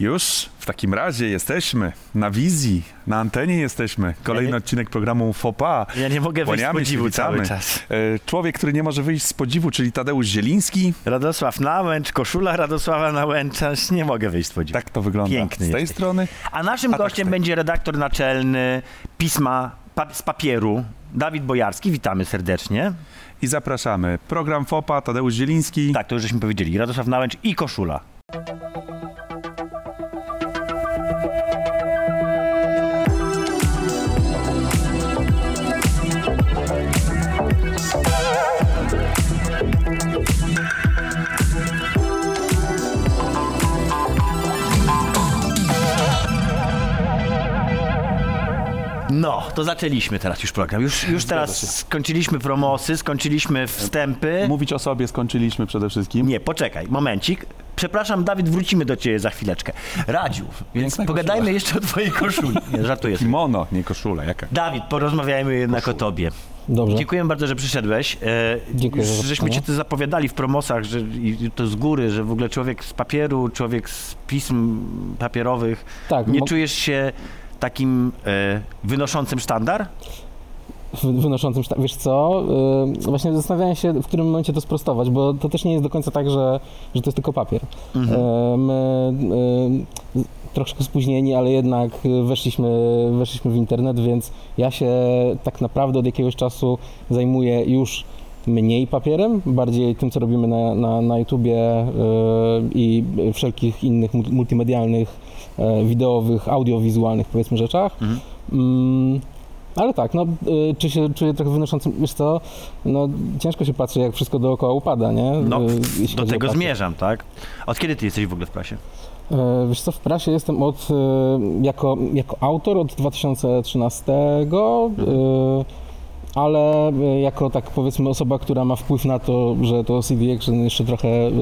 Już w takim razie jesteśmy na wizji, na antenie jesteśmy. Kolejny Ja nie- odcinek programu FOPA. Ja nie mogę wyjść z Kłaniamy się, podziwu cały czas. E, Człowiek, który nie może wyjść z podziwu, czyli Tadeusz Zieliński. Radosław Nałęcz, koszula Radosława Nałęcza, nie mogę wyjść z podziwu. Tak to wygląda. Piękny z tej jesteś. strony. A naszym A tak, gościem tak. będzie redaktor naczelny pisma pa z papieru, Dawid Bojarski. Witamy serdecznie. I zapraszamy. Program FOPA, Tadeusz Zieliński. Tak, to już żeśmy powiedzieli. Radosław Nałęcz i koszula. No, to zaczęliśmy teraz już program. Już, już teraz skończyliśmy promosy, skończyliśmy wstępy. Mówić o sobie skończyliśmy przede wszystkim. Nie, poczekaj, momencik. Przepraszam, Dawid, wrócimy do ciebie za chwileczkę. Radziu, więc Piękna pogadajmy koszula. jeszcze o twojej koszuli. Nie, żartuję sobie. Kimono, nie koszula. Jaka? Dawid, porozmawiajmy jednak o tobie. Dobrze. Dziękuję bardzo, że przyszedłeś. E, Dziękuję już za żeśmy zaproszenie. cię tu zapowiadali w promosach, że i to z góry, że w ogóle człowiek z papieru, człowiek z pism papierowych. Tak, Nie mo- czujesz się takim e, wynoszącym sztandar? wy- wynoszącym sztab. Wiesz co, yy, właśnie zastanawiałem się, w którym momencie to sprostować, bo to też nie jest do końca tak, że, że to jest tylko papier. Mhm. Yy, my yy, troszkę spóźnieni, ale jednak weszliśmy, weszliśmy w internet, więc ja się tak naprawdę od jakiegoś czasu zajmuję już mniej papierem, bardziej tym, co robimy na, na, na YouTubie yy, i wszelkich innych mul- multimedialnych, yy, wideowych, audiowizualnych powiedzmy rzeczach. Mhm. Mm, ale tak, no, y, czy się czuję trochę wynoszącym, wiesz co, no ciężko się patrzy, jak wszystko dookoła upada, nie? No, jeśli Do tego zmierzam, tak? Od kiedy ty jesteś w ogóle w prasie? E, Wiesz co, w prasie jestem od, jako, jako autor od 2013, y, ale y, jako tak powiedzmy osoba, która ma wpływ na to, że to CD Action jeszcze trochę... y,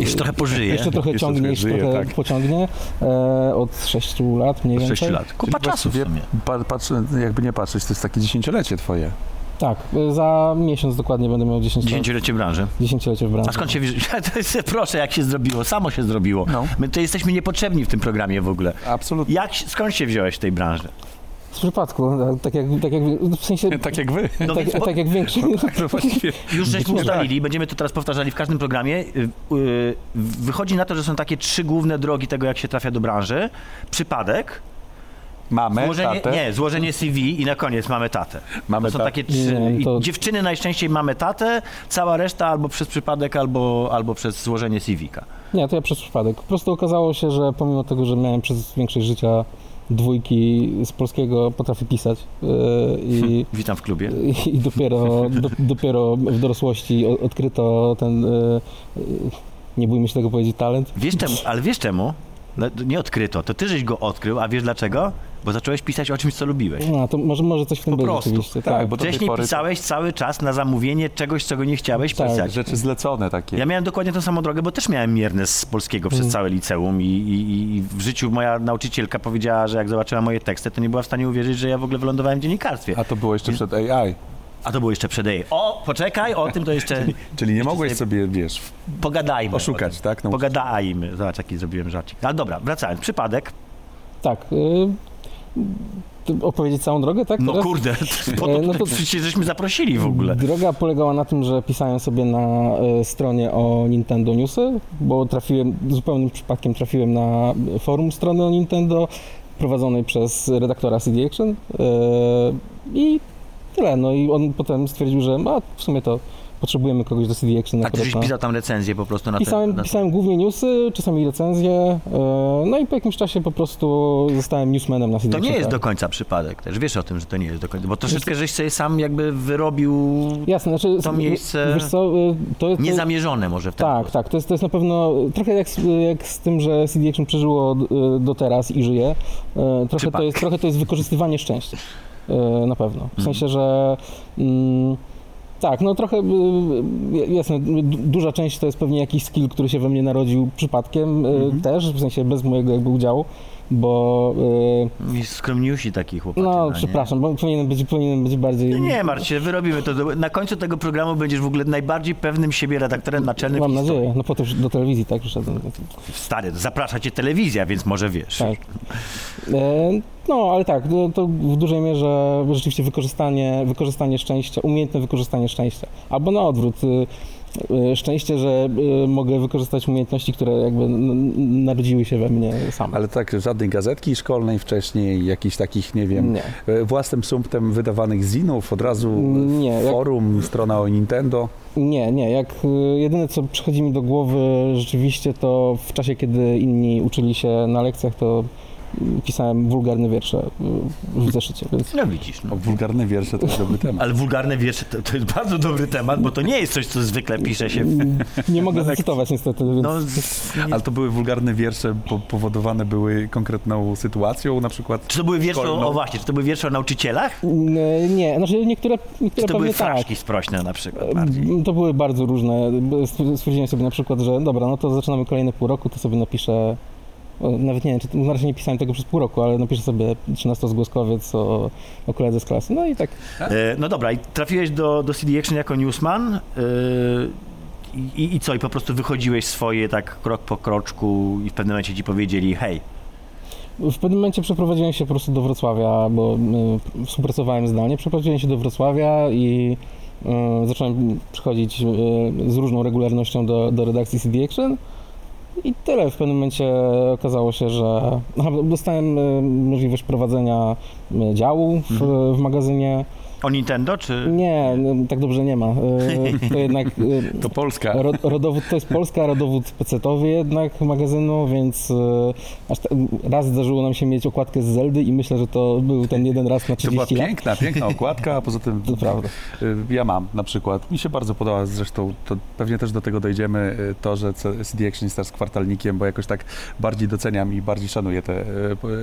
Jeszcze trochę pożyje. Jeszcze trochę Jeszcze ciągnie, trochę jeszcze żyje, trochę tak. pociągnie e, od 6 lat mniej Od więcej. 6 lat. Kupa Czyli czasu w sumie. Patrz, jakby nie patrzeć, to jest takie dziesięciolecie twoje. Tak, y, za miesiąc dokładnie będę miał 10 lat. Dziesięciolecie branży. Dziesięciolecie w branży. A skąd się proszę, jak się zrobiło? Samo się zrobiło. No. My to jesteśmy niepotrzebni w tym programie w ogóle. Absolutnie. Jak, skąd się wziąłeś w tej branży? Przypadku, tak jak, tak jak w sensie, Tak jak wy. No tak, więc, bo, tak jak większość. To właściwie już żeśmy ustalili, będziemy to teraz powtarzali w każdym programie. Y, y, Wychodzi na to, że są takie trzy główne drogi tego, jak się trafia do branży. Przypadek, mamy złożenie, tatę. nie, złożenie CV i na koniec mamy tatę. Mamy To są tatę. takie trzy. Nie, to- dziewczyny najczęściej mamy tatę, cała reszta albo przez przypadek, albo, albo przez złożenie CV-ka. Nie, to ja przez przypadek. Po prostu okazało się, że pomimo tego, że miałem przez większość życia dwójki z polskiego, potrafię pisać. Yy, I, Witam w klubie. i dopiero, do, dopiero w dorosłości odkryto ten, yy, yy, nie bójmy się tego powiedzieć, talent. Wiesz czemu, ale wiesz czemu? Le- Nie odkryto, to ty żeś go odkrył, a wiesz dlaczego? Bo zacząłeś pisać o czymś, co lubiłeś. No, to może, może coś w tym Po być prostu. oczywiście. Tak, bo do tej Wcześniej pory pisałeś cały czas na zamówienie czegoś, czego nie chciałeś Tak, pisać. rzeczy zlecone takie. Ja miałem dokładnie tą samą drogę, bo też miałem mierne z polskiego przez Mm. całe liceum i, i, i w życiu moja nauczycielka powiedziała, że jak zobaczyła moje teksty, to nie była w stanie uwierzyć, że ja w ogóle wylądowałem w dziennikarstwie. A to było jeszcze przed AI. A to było jeszcze przed jej. O, poczekaj, o tym to jeszcze Czyli nie mogłeś sobie, wiesz, pogadajmy. o oszukać, tym. tak? No, Pogadajmy. Zobacz, jaki zrobiłem żarcik. Ale dobra, wracając. Przypadek. tak. Ty opowiedzieć całą drogę, tak? No teraz? kurde, po to, E, no to- przecież żeśmy zaprosili w ogóle. Droga polegała na tym, że pisałem sobie na e, stronie o Nintendo Newsy, bo trafiłem, zupełnym przypadkiem trafiłem na forum strony o Nintendo prowadzonej przez redaktora CD Action e, i tyle. No i on potem stwierdził, że a, w sumie to potrzebujemy kogoś do CD Action. A ty akurat żeś na- pisał tam recenzję po prostu na Pisałem, pisałem głównie newsy, czasami recenzje, e, no i po jakimś czasie po prostu zostałem newsmanem na CD To nie jest tak. do końca przypadek też. Wiesz o tym, że to nie jest do końca. Bo troszeczkę żeś sobie sam jakby wyrobił Jasne, znaczy, To miejsce wiesz co, e, to, to, niezamierzone może w ten Tak, sposób. tak. To jest, to jest na pewno trochę jak, z- jak z tym, że CD Action przeżyło y, do teraz i żyje. Trochę to, jest, trochę to jest wykorzystywanie szczęścia. Y, Na pewno. W Mhm. sensie, że. mm, tak, no trochę, y, jasne, du- duża część to jest pewnie jakiś skill, który się we mnie narodził przypadkiem y, Mhm. też, w sensie bez mojego jakby udziału. Bo y, I skromniusi taki chłopak. no przepraszam, bo powinien być, powinien być bardziej... No nie martw się, wyrobimy to. do- Na końcu tego programu będziesz w ogóle najbardziej pewnym siebie redaktorem naczelnym Mam nadzieję, no po to do telewizji tak przyszedłem. Stary, zaprasza cię telewizja, więc może wiesz. Tak. E, No, ale tak, to, w dużej mierze rzeczywiście wykorzystanie, wykorzystanie szczęścia, umiejętne wykorzystanie szczęścia. Albo na odwrót, y, y, szczęście, że y, mogę wykorzystać umiejętności, które jakby narodziły się we mnie same. Ale tak, żadnej gazetki szkolnej wcześniej, jakichś takich, nie wiem, Nie. e, własnym sumptem wydawanych zinów, od razu Nie, jak- forum, strona o Nintendo. Nie, nie. Jak jedyne, co przychodzi mi do głowy rzeczywiście, to w czasie, kiedy inni uczyli się na lekcjach, to pisałem wulgarne wiersze w zeszycie, więc No widzisz. No. Wulgarne wiersze to jest dobry temat. Ale wulgarne wiersze to, to jest bardzo dobry temat, bo to nie jest coś, co zwykle pisze się. w- mm, nie mogę zacytować niestety, więc No, nie, Ale to były wulgarne wiersze, po, powodowane były konkretną sytuacją, na przykład czy to były wiersze o, szkolną. o właśnie, czy to były wiersze o nauczycielach? y, nie, znaczy niektóre, Czy niektóre to były pewnie tak. fraszki sprośne na przykład bardziej? To były bardzo różne. Stwierdziłem sobie na przykład, że dobra, no to zaczynamy kolejne pół roku, to sobie napiszę. Nawet nie wiem, czy na razie nie pisałem tego przez pół roku, ale napiszę sobie 13-zgłoskowiec o, o koledze z klasy. No i tak. E, No dobra, i trafiłeś do, do CD Action jako newsman e, i, i co? I po prostu wychodziłeś swoje tak krok po kroczku i w pewnym momencie ci powiedzieli hej, W pewnym momencie przeprowadziłem się po prostu do Wrocławia, bo y, współpracowałem zdalnie. Przeprowadziłem się do Wrocławia i y, zacząłem przychodzić y, z różną regularnością do, do redakcji CD Action. I tyle. W pewnym momencie okazało się, że aha, dostałem y, możliwość prowadzenia y, działu w, w magazynie. O Nintendo czy... Nie, no, tak dobrze nie ma. Y, To jednak y, to Polska. ro, rodowód to jest Polska, rodowód pecetowy jednak magazynu, więc y, aż ta, raz zdarzyło nam się mieć okładkę z Zeldy i myślę, że to był ten jeden raz na To była 30 lat. piękna, piękna okładka, a poza tym To prawda. ja mam na przykład. Mi się bardzo podoba zresztą, to pewnie też do tego dojdziemy, to, że CD Action jest teraz kwartalnikiem, bo jakoś tak bardziej doceniam i bardziej szanuję te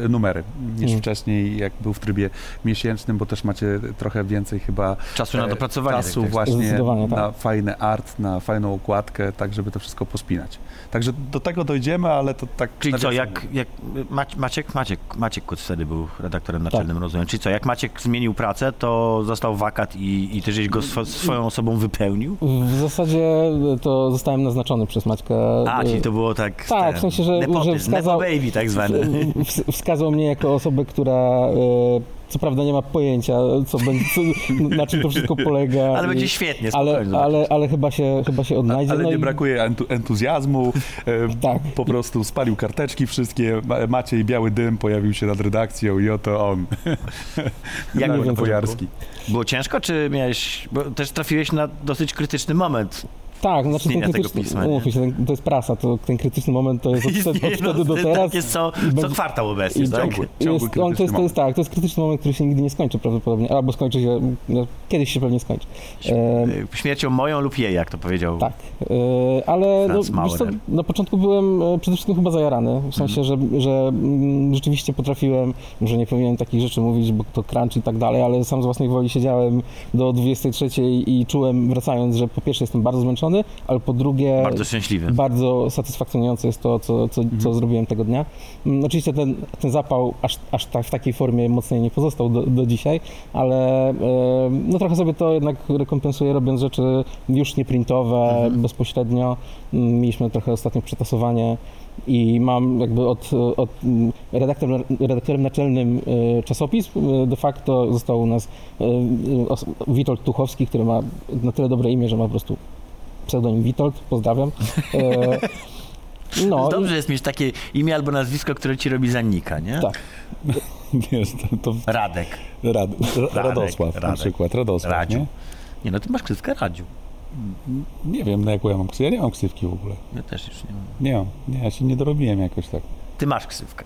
numery niż Mm. wcześniej, jak był w trybie miesięcznym, bo też macie trochę więcej chyba Czasu na e, dopracowanie czasu tych tekstów. właśnie tak. na fajny art, na fajną okładkę, tak żeby to wszystko pospinać. Także do tego dojdziemy, ale to tak... Czyli co, jak, jak Mac- Maciek, Maciek, Maciek Kuc wtedy był redaktorem naczelnym, rozumiem. Czyli co, jak Maciek zmienił pracę, to został wakat i, i ty żeś go swo, swoją osobą wypełnił? W zasadzie to zostałem naznaczony przez Maćka. A, czyli to było tak... Tak, ten, w sensie, że- nepotyzm, że wskazał- baby tak zwany. w- Wskazał mnie jako osobę, która y, co prawda nie ma pojęcia, co, będzie, co, na czym to wszystko polega. Ale i- będzie świetnie, ale, ale, ale chyba się, chyba się odnajdzie. Ale no nie i- brakuje entu, entuzjazmu. E, Tak. Po prostu spalił karteczki wszystkie. Ma- Maciej Biały Dym pojawił się nad redakcją i oto on. Jak? Bojarski. Było ciężko, czy miałeś... Bo też trafiłeś na dosyć krytyczny moment. Tak, znaczy ten krytyczny, pisma, umówmy się, ten, to jest prasa, to ten krytyczny moment to jest od, wtedy- od wtedy do no, teraz. Tak jest co, co kwartał obecnie, i tak? ciągły. Jest, on, to, jest, to jest tak, to jest krytyczny moment, który się nigdy nie skończy prawdopodobnie, albo skończy się, no, kiedyś się pewnie skończy. E, Śmiercią moją lub jej, jak to powiedział. tak, e, ale no, wiesz co, na początku byłem e, przede wszystkim chyba zajarany, w sensie, że, że mm, rzeczywiście potrafiłem, może nie powinienem takich rzeczy mówić, bo to crunch i tak dalej, ale sam z własnej woli siedziałem do 23 i czułem wracając, że po pierwsze jestem bardzo zmęczony, ale po drugie Bardzo szczęśliwy. bardzo satysfakcjonujące jest to, co, co, co zrobiłem tego dnia. Mm, Oczywiście ten, ten zapał aż, aż tak w takiej formie mocniej nie pozostał do, do dzisiaj, ale no trochę sobie to jednak rekompensuję robiąc rzeczy już nieprintowe, Mhm. bezpośrednio. Mm, Mieliśmy trochę ostatnio przetasowanie i mam jakby od, od mm, redaktor, redaktorem naczelnym e, czasopism e, de facto został u nas e, Witold Tuchowski, który ma na tyle dobre imię, że ma po prostu pseudonim Witold, pozdrawiam. E, no, Dobrze jest mieć takie imię albo nazwisko, które ci robi zanika, nie? Tak. Wiesz, to, to Radek. Rad, Ra- Radosław na Radek. przykład. Radosław, Radziu. nie? Nie, no ty masz ksywkę Radziu. Nie wiem, na jaką ja mam ksywkę. Ja nie mam ksywki w ogóle. Ja też już nie mam. Nie mam. Nie, ja się nie dorobiłem jakoś tak. Ty masz ksywkę.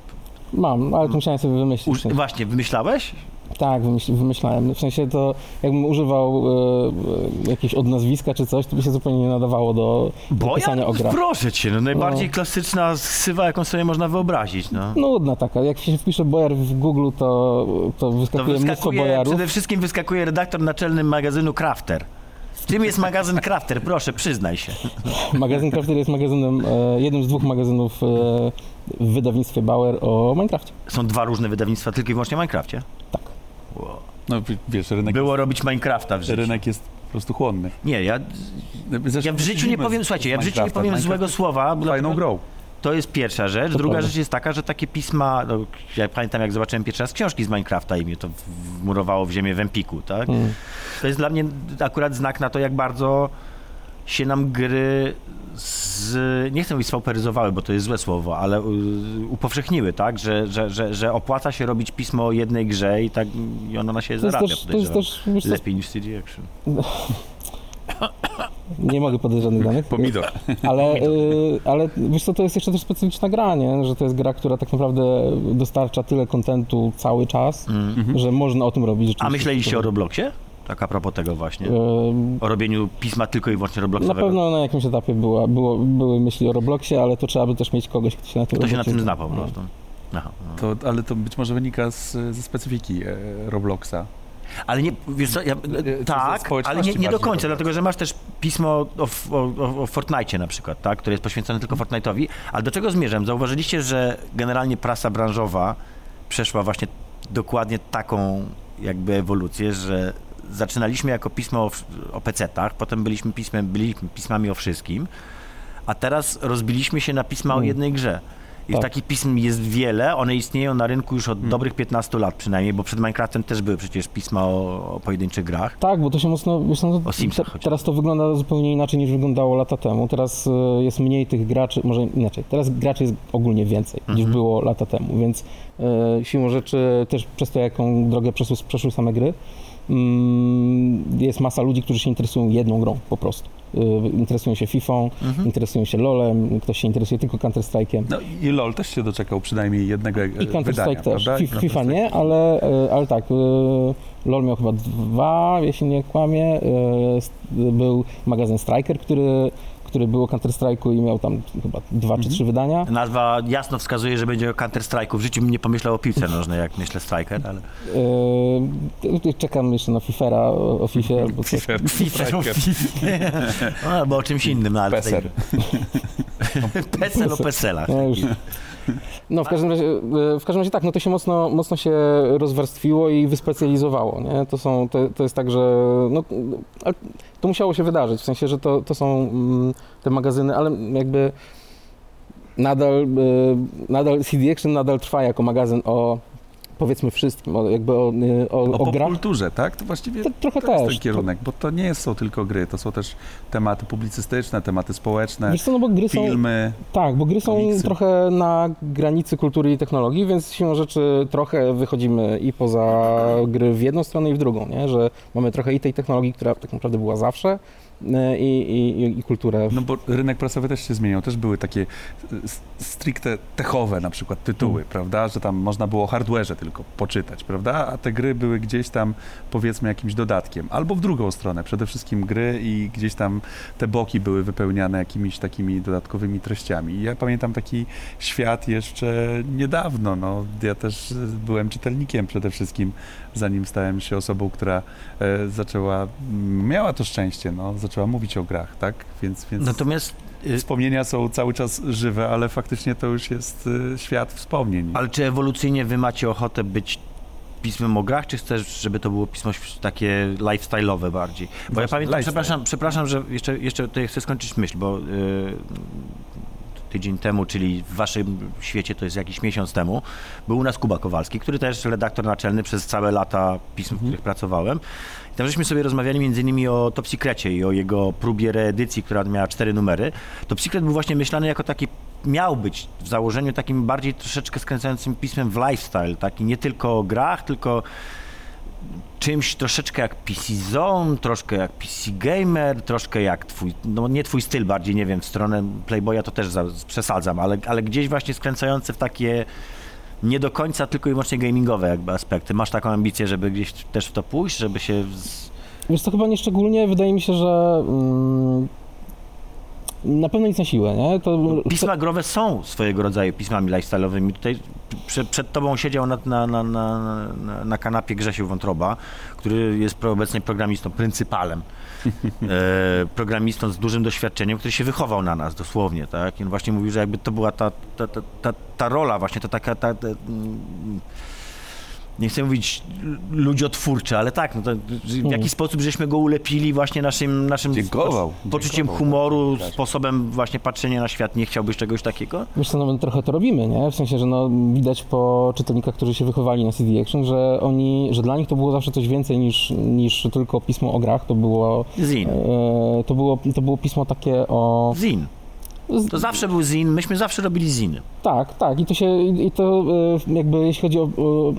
mam, ale to musiałem sobie wymyślić. Uż, właśnie, wymyślałeś? Tak, wymyśl, wymyślałem. W sensie to, jakbym używał e, e, jakiegoś odnazwiska czy coś, to by się zupełnie nie nadawało do, do Bo pisania ja, o grach. proszę cię, no najbardziej No. klasyczna ksywa, jaką sobie można wyobrazić, no. Nudna taka. Jak się wpisze bojar w Google, to, to To wyskakuje mnóstwo wyskakuje, bojarów. przede wszystkim wyskakuje redaktor naczelny magazynu Crafter. W tym jest magazyn Crafter, proszę, przyznaj się. Magazyn Crafter jest magazynem, e, jednym z dwóch magazynów e, w wydawnictwie Bauer o Minecrafcie. Są dwa różne wydawnictwa, tylko i wyłącznie w Minecrafcie. No wiesz, rynek, Było robić Minecrafta w życiu. rynek jest po prostu chłonny. Nie, ja, Zresztą ja w życiu nie powiem, słuchajcie, ja w życiu nie powiem złego słowa. Fajną grą. To jest pierwsza rzecz. To Druga prawda. rzecz jest taka, że takie pisma, no, ja pamiętam jak zobaczyłem pierwszy raz książki z Minecrafta i mnie to wmurowało w ziemię w Empiku, tak? Mm. To jest dla mnie akurat znak na to, jak bardzo się nam gry z, nie chcę mówić swauperyzowały, bo to jest złe słowo, ale y, upowszechniły, tak? Że, że, że, że opłaca się robić pismo o jednej grze i tak i ono na siebie To jest zarabia, też, to jest też Lepiej niż CD Action. nie mogę podać żadnych danych, Pomidor. ale, y, ale wiesz co, to jest jeszcze też specyficzna gra, nie? że to jest gra, która tak naprawdę dostarcza tyle kontentu cały czas, Mm. że można o tym robić A myśleliście o Robloxie? Tak a propos tego właśnie. Y, O robieniu pisma tylko i wyłącznie Na Robloxowego. pewno na jakimś etapie była, było, były myśli o Robloxie, ale to trzeba by też mieć kogoś, kto się na tym Kto się na tym zna po prostu. Aha, no. To, ale to być może wynika z, ze specyfiki e, Robloxa. Ale nie, wiesz co, ja, ze tak, ale nie, nie do końca, to dlatego że masz też pismo o, o, o Fortnite na przykład, tak, które jest poświęcone tylko Fortnite'owi, ale do czego zmierzam? Zauważyliście, że generalnie prasa branżowa przeszła właśnie dokładnie taką jakby ewolucję, że zaczynaliśmy jako pismo o, o PC-tach, potem byliśmy, pismem, byliśmy pismami o wszystkim, a teraz rozbiliśmy się na pisma o Mm. jednej grze. I Tak. takich pism jest wiele, one istnieją na rynku już od Hmm. dobrych 15 lat przynajmniej, bo przed Minecraftem też były przecież pisma o, o pojedynczych grach. Tak, bo to się mocno. Wiesz, no, O Simsach te, teraz to wygląda zupełnie inaczej niż wyglądało lata temu. Teraz e, jest mniej tych graczy, może inaczej. Teraz graczy jest ogólnie więcej niż Mhm. było lata temu, więc e, siłą rzeczy też przez to, jaką drogę przeszły, przeszły same gry, mm, jest masa ludzi, którzy się interesują jedną grą po prostu. E, interesują się FIFA, Mhm. interesują się LoLem, ktoś się interesuje tylko Counter-Strike'iem. No i LoL też się doczekał przynajmniej jednego e, I Counter-Strike też. prawda? FIFA nie, ale, e, ale tak. e, LoL miał chyba dwa, jeśli nie kłamie. e, st- Był magazyn Striker, który, który był o Counter-Strike'u i miał tam chyba dwa czy Mhm. trzy wydania. Nazwa jasno wskazuje, że będzie o Counter Strike'u. W życiu bym nie pomyślał o piłce nożnej, jak myślę Striker, ale... E, Czekam jeszcze na Fifera, o, o FIFA. FIFA, o FIFA. Albo o czymś innym, no ale... Peser. Pesel o peselach. No, już. no w każdym razie, e, w każdym razie tak, no to się mocno, mocno się rozwarstwiło i wyspecjalizowało, nie? To są, to, to jest tak, że no, to musiało się wydarzyć, w sensie, że to, to są mm, te magazyny, ale jakby nadal, e, nadal CD Action nadal trwa jako magazyn o powiedzmy wszystkim, o, jakby o, e, o, O o grach. popkulturze, tak? To właściwie To, trochę to jest też. ten kierunek, bo to nie są tylko gry, to są też tematy publicystyczne, tematy społeczne, Wiesz co, no bo gry są, filmy. Tak, bo gry są komiksy. trochę na granicy kultury i technologii, więc siłą rzeczy trochę wychodzimy i poza gry w jedną stronę i w drugą, nie? że mamy trochę i tej technologii, która tak naprawdę była zawsze i, i, i kulturę. No bo rynek prasowy też się zmieniał, też były takie s- stricte techowe na przykład tytuły, Mm. prawda, że tam można było o hardware'ze tylko poczytać, prawda, a te gry były gdzieś tam powiedzmy jakimś dodatkiem, albo w drugą stronę, przede wszystkim gry i gdzieś tam te boki były wypełniane jakimiś takimi dodatkowymi treściami. I ja pamiętam taki świat jeszcze niedawno, no ja też byłem czytelnikiem przede wszystkim, zanim stałem się osobą, która e, zaczęła, miała to szczęście, no, zaczęła mówić o grach, tak, więc, więc Natomiast... y, wspomnienia są cały czas żywe, ale faktycznie to już jest y, świat wspomnień. Ale czy ewolucyjnie wy macie ochotę być pismem o grach, czy chcesz, żeby to było pismo takie lifestyle'owe bardziej? Bo ja Właśnie, pamiętam, lifestyle. przepraszam, przepraszam, że jeszcze, jeszcze tutaj chcę skończyć myśl, bo y, tydzień temu, czyli w waszym świecie to jest jakiś miesiąc temu, był u nas Kuba Kowalski, który też redaktor naczelny przez całe lata pism, w których pracowałem. I tam żeśmy sobie rozmawiali między innymi o Top Secrecie i o jego próbie reedycji, która miała cztery numery. Top Secret był właśnie myślany jako taki miał być w założeniu takim bardziej troszeczkę skręcającym pismem w lifestyle, taki nie tylko o grach, tylko czymś troszeczkę jak PC Zone, troszkę jak PC Gamer, troszkę jak twój, no nie twój styl bardziej, nie wiem, w stronę Playboya to też za, przesadzam, ale, ale gdzieś właśnie skręcający w takie nie do końca tylko i wyłącznie gamingowe jakby aspekty. Masz taką ambicję, żeby gdzieś też w to pójść, żeby się... Z... Wiesz to chyba nie szczególnie, wydaje mi się, że mm, Na pewno nic na siłę, nie? To Pisma growe są swojego rodzaju pismami lifestyle'owymi. Tutaj przed, przed tobą siedział na, na, na, na, na, na kanapie Grzesiu Wątroba, który jest obecnie programistą, pryncypalem. e, programistą z dużym doświadczeniem, który się wychował na nas dosłownie, tak? I on właśnie mówił, że jakby to była ta, ta, ta, ta, ta rola właśnie, to taka ta, ta, mm, nie chcę mówić ludziotwórcza, ale tak, no to, w jaki sposób żeśmy go ulepili właśnie naszym, naszym Dziękował, poczuciem dziękował, humoru, tak. sposobem właśnie patrzenia na świat. Nie chciałbyś czegoś takiego? Wiesz co, no my trochę to robimy, nie? W sensie, że no, widać po czytelnikach, którzy się wychowali na CD Action, że oni, że dla nich to było zawsze coś więcej niż, niż tylko pismo o grach, to było, Zin. e, to było, to było pismo takie o... Zin. To zawsze był zin, myśmy zawsze robili ziny. Tak, tak i to się, i to e, jakby jeśli chodzi o,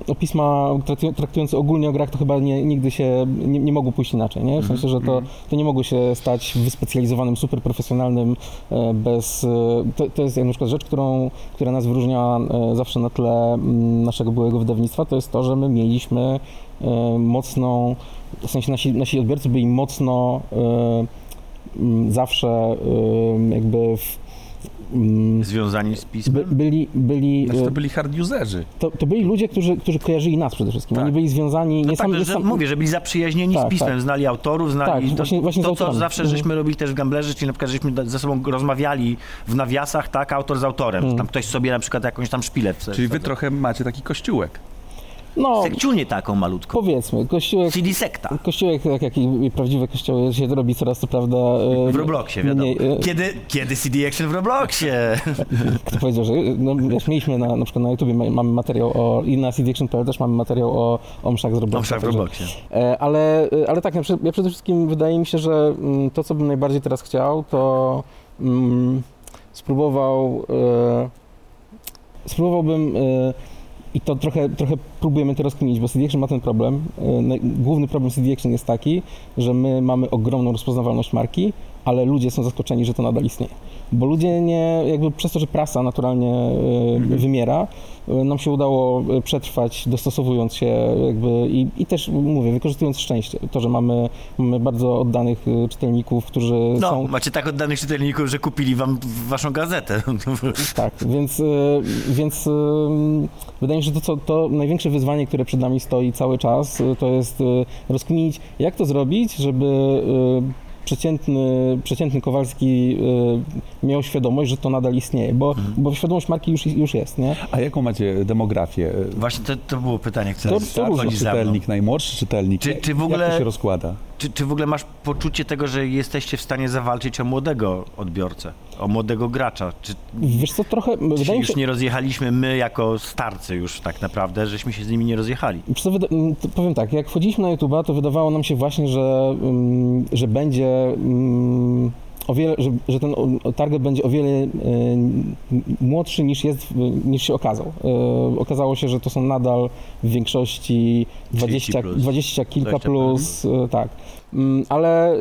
o, pisma traktu- traktujące ogólnie o grach, to chyba nie, nigdy się nie, nie mogło pójść inaczej, nie? W sensie, że to, to nie mogło się stać wyspecjalizowanym, super profesjonalnym e, bez... e, To, to jest na przykład rzecz, którą, która nas wyróżnia zawsze na tle naszego byłego wydawnictwa, to jest to, że my mieliśmy mocną, w sensie nasi, nasi odbiorcy byli mocno zawsze jakby w, Związani z by, pismem. byli, byli, Znaczy, to e, byli hard userzy. to, to byli ludzie, którzy, którzy kojarzyli nas przede wszystkim. Tak. Oni byli związani No nie tak, sam, że, sam, mówię, że byli zaprzyjaźnieni Tak, z pismem, tak. znali autorów, znali Tak, to, właśnie- właśnie to co zawsze Mhm. żeśmy robili też w Gamblerze, czyli na przykład żeśmy ze sobą rozmawiali w nawiasach, tak, autor z autorem, Mhm. tam ktoś sobie na przykład jakąś tam szpilę Czyli wy trochę macie taki kościółek. No, Sekciunię taką malutką. powiedzmy, kościółek, CD sekta. kościółek, tak jak i prawdziwe kościoły, się robi coraz to prawda... e, W Robloxie, wiadomo. Mniej, e, Kiedy, kiedy CD Action w Robloxie? kto powiedział, że no, wiesz, mieliśmy na, na przykład na YouTubie ma- mamy materiał o, i na CD Action.pl też mamy materiał o, o mszach z Robloxa. Dobrze, w także- Robloxie. E, Ale, ale tak, ja przede, ja przede wszystkim wydaje mi się, że mm, to, co bym najbardziej teraz chciał, to mm, spróbował, e, spróbowałbym e, i to trochę, trochę próbujemy to rozkminić, bo CD Action ma ten problem. E, Główny problem CD Action jest taki, że my mamy ogromną rozpoznawalność marki, ale ludzie są zaskoczeni, że to nadal istnieje. Bo ludzie nie, jakby przez to, że prasa naturalnie e, wymiera, e, nam się udało e, przetrwać, dostosowując się jakby i, i też mówię, wykorzystując szczęście. To, że mamy, mamy bardzo oddanych czytelników, którzy No, są. macie tak oddanych czytelników, że kupili wam waszą gazetę. Tak, więc, więc wydaje mi się, że to, co, to największe wyzwanie, które przed nami stoi cały czas, to jest rozkminić, jak to zrobić, żeby przeciętny, przeciętny Kowalski e, miał świadomość, że to nadal istnieje, bo, bo świadomość marki już, już jest, nie? A jaką macie demografię? Właśnie to, to było pytanie, które To- to mną. czytelnik, najmłodszy czytelnik. Czy- czy w Jak ogóle- to się rozkłada? Czy, czy w ogóle masz poczucie tego, że jesteście w stanie zawalczyć o młodego odbiorcę, o młodego gracza? Czy, Wiesz co, trochę, czy mi już się, nie rozjechaliśmy my jako starcy już tak naprawdę, żeśmy się z nimi nie rozjechali? Co, wyda- m, to powiem tak, jak wchodziliśmy na YouTube'a, to wydawało nam się właśnie, że, mm, że będzie mm, o wiele, że, że ten target będzie o wiele e, młodszy niż jest, niż się okazał. E, Okazało się, że to są nadal w większości 20, plus. 20 kilka 20 plus, e, tak. Mm, Ale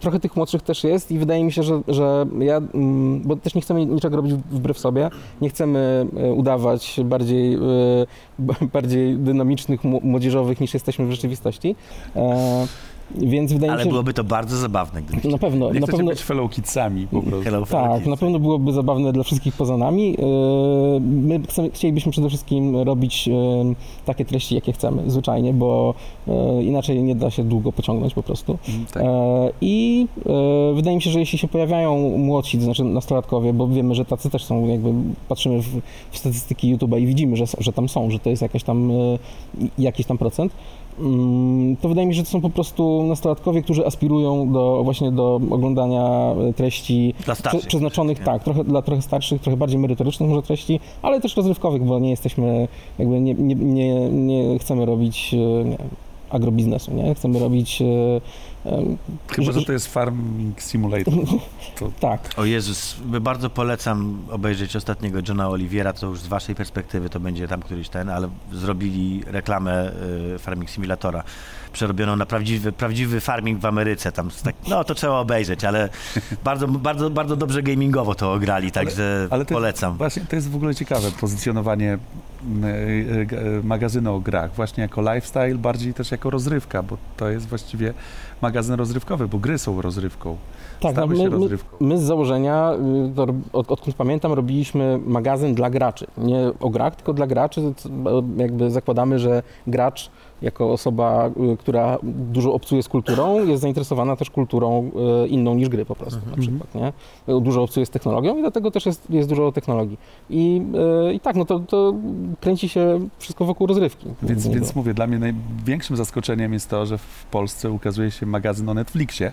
trochę tych młodszych też jest i wydaje mi się, że, że ja, mm, bo też nie chcemy niczego robić wbrew sobie, nie chcemy udawać bardziej, bardziej dynamicznych, mł- młodzieżowych niż jesteśmy w rzeczywistości. Więc wydaje mi Ale się, byłoby to bardzo zabawne, że na pewno, Nie na pewno, być fellow kidsami po prostu. Hello, tak, Kids. na pewno byłoby zabawne dla wszystkich poza nami. E, My chcemy, chcielibyśmy przede wszystkim robić e, takie treści, jakie chcemy, zwyczajnie, bo e, inaczej nie da się długo pociągnąć po prostu. Mm, Tak. I wydaje mi się, że jeśli się pojawiają młodsi, to znaczy nastolatkowie, bo wiemy, że tacy też są, jakby patrzymy w, w statystyki YouTube'a i widzimy, że, że tam są, że to jest jakaś tam, jakiś tam procent, to wydaje mi się, że to są po prostu nastolatkowie, którzy aspirują do, właśnie do oglądania e, treści starszych. przeznaczonych, nie? tak, trochę dla trochę starszych, trochę bardziej merytorycznych może treści, ale też rozrywkowych, bo nie jesteśmy, jakby nie, nie, nie, nie chcemy robić e, nie, agrobiznesu, nie? Chcemy robić e, e, Chyba, że- to jest Farming Simulator. To tak. O Jezus, bardzo polecam obejrzeć ostatniego Johna Oliviera, to już z waszej perspektywy to będzie tam któryś ten, ale zrobili reklamę y, Farming Simulatora, przerobioną na prawdziwy, prawdziwy farming w Ameryce, tam tak, no to trzeba obejrzeć, ale bardzo, bardzo, bardzo dobrze gamingowo to ograli, także ale to polecam. Jest, właśnie to jest w ogóle ciekawe, pozycjonowanie e, magazynu o grach, właśnie jako lifestyle, bardziej też jako rozrywka, bo to jest właściwie magazyn rozrywkowy, bo gry są rozrywką. Tak, no Stały my, się my, rozrywką. my z założenia, y, od, odkąd pamiętam, robiliśmy magazyn dla graczy. Nie o grach, tylko dla graczy. Jakby zakładamy, że gracz jako osoba, y, która dużo obcuje z kulturą, jest zainteresowana też kulturą y, inną niż gry po prostu, na przykład, nie? Dużo obcuje z technologią i dlatego też jest, jest dużo technologii. I, y, i tak, no to, to kręci się wszystko wokół rozrywki. Więc, więc mówię, dla mnie największym zaskoczeniem jest to, że w Polsce ukazuje się magazyn o Netflixie,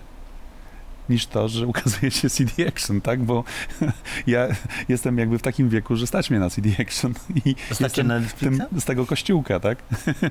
niż to, że ukazuje się CD Action, tak? Bo ja jestem jakby w takim wieku, że stać mnie na CD Action i jestem na tym, z tego kościółka, tak?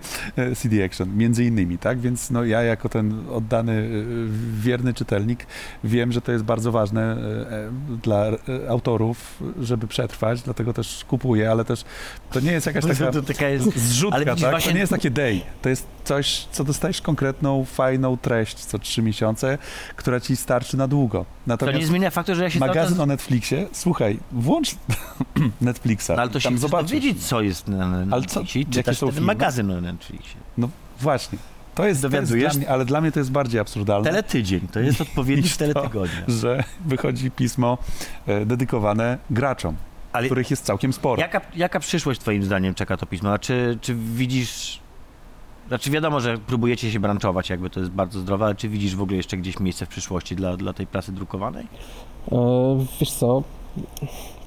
CD Action, między innymi, tak? Więc no, ja jako ten oddany, y, wierny czytelnik wiem, że to jest bardzo ważne y, dla y, autorów, żeby przetrwać, dlatego też kupuję, ale też to nie jest jakaś taka To taka jest... zrzutka, Ale tak? właśnie- To nie jest takie day. To jest coś, co dostajesz konkretną, fajną treść co trzy miesiące, która ci starczy na długo. To Natomiast nie zmienia faktu, że ja się magazyn o Netflixie, słuchaj, włącz Netflixa. No, ale to się zobaczysz. dowiedzieć, co jest na Ale co- Netflixie. jakie są filmy? magazyn o Netflixie. Właśnie. To jest, to jest dla mnie, ale dla mnie to jest bardziej absurdalne, Teletydzień, to jest odpowiednik Niż to. teletygodnia. że wychodzi pismo e, dedykowane graczom, Ale których jest całkiem sporo. jaka, jaka przyszłość twoim zdaniem czeka to pismo? A czy, czy widzisz... Znaczy wiadomo, że próbujecie się branczować, jakby to jest bardzo zdrowe, ale czy widzisz w ogóle jeszcze gdzieś miejsce w przyszłości dla, dla tej prasy drukowanej? E, Wiesz co,